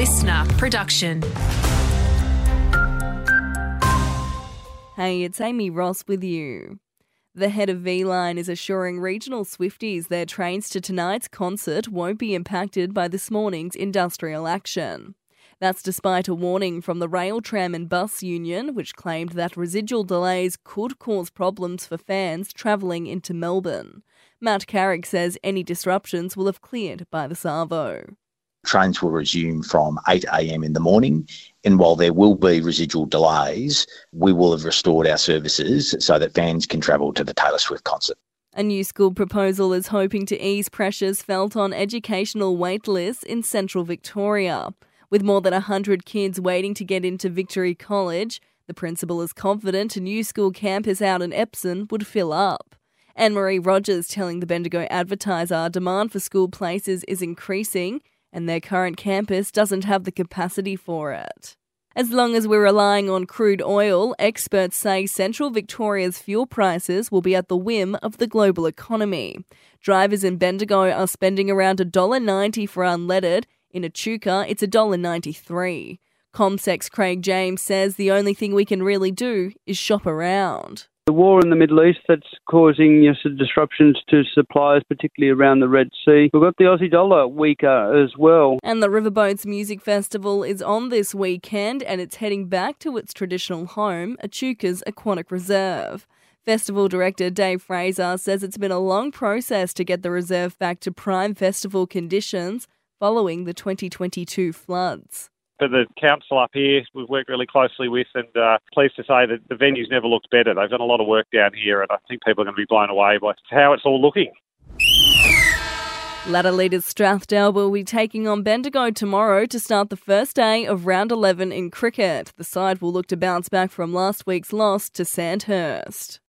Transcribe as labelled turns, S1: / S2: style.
S1: listener production.
S2: Hey, it's Amy Ross with you. The head of V Line is assuring regional Swifties their trains to tonight's concert won't be impacted by this morning's industrial action. That's despite a warning from the Rail, Tram and Bus Union, which claimed that residual delays could cause problems for fans travelling into Melbourne. Matt Carrick says any disruptions will have cleared by the Savo.
S3: Trains will resume from 8am in the morning, and while there will be residual delays, we will have restored our services so that fans can travel to the Taylor Swift concert.
S2: A new school proposal is hoping to ease pressures felt on educational wait lists in central Victoria. With more than 100 kids waiting to get into Victory College, the principal is confident a new school campus out in Epsom would fill up. Anne Marie Rogers telling the Bendigo Advertiser demand for school places is increasing and their current campus doesn't have the capacity for it. As long as we're relying on crude oil, experts say central Victoria's fuel prices will be at the whim of the global economy. Drivers in Bendigo are spending around $1.90 for unleaded. In Echuca, it's $1.93. CommSec's Craig James says the only thing we can really do is shop around.
S4: The war in the Middle East that's causing you know, disruptions to supplies, particularly around the Red Sea. We've got the Aussie dollar weaker as well.
S2: And the Riverboats Music Festival is on this weekend and it's heading back to its traditional home, Echuca's Aquatic Reserve. Festival director Dave Fraser says it's been a long process to get the reserve back to prime festival conditions following the 2022 floods
S5: for the council up here, we've worked really closely with, and uh, pleased to say that the venue's never looked better. They've done a lot of work down here, and I think people are going to be blown away by how it's all looking.
S2: Ladder leaders Strathdale will be taking on Bendigo tomorrow to start the first day of round 11 in cricket. The side will look to bounce back from last week's loss to Sandhurst.